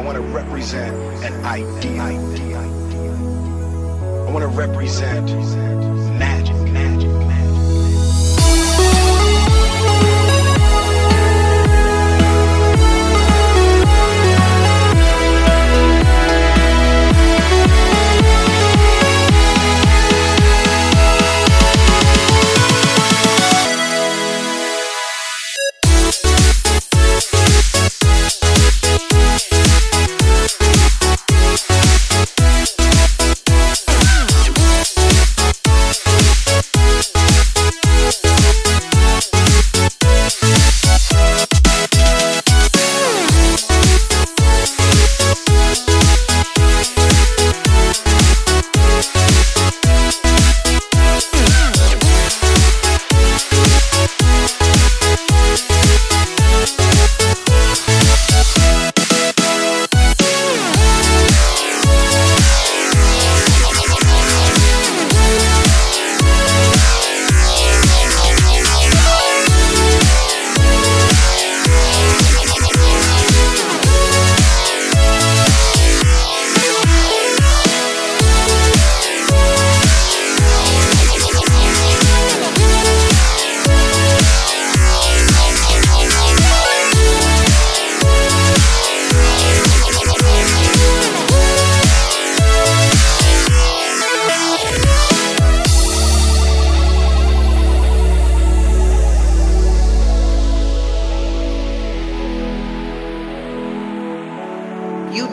want to represent an idea. I want to represent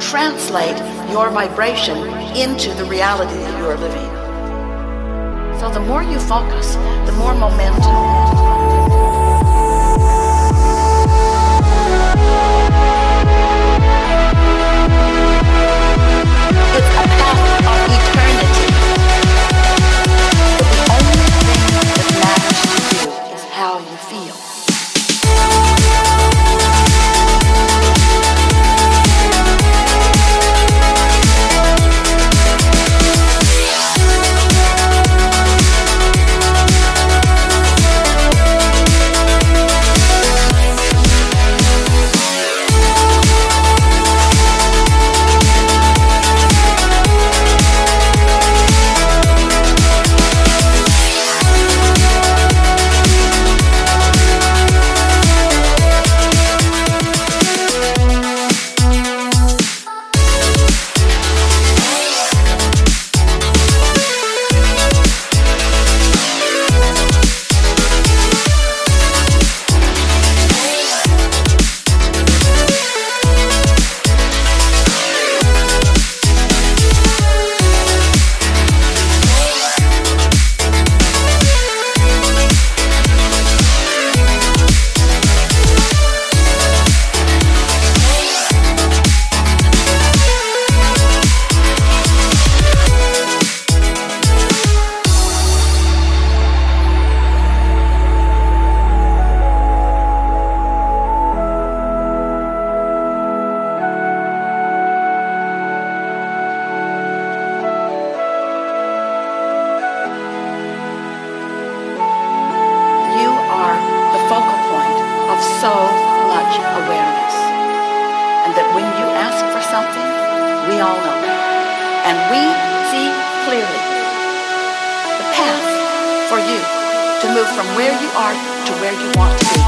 translate your vibration into the reality that you are living. So the more you focus, the more momentum. So much awareness. And that when you ask for something, we all know. And we see clearly the path for you to move from where you are to where you want to be.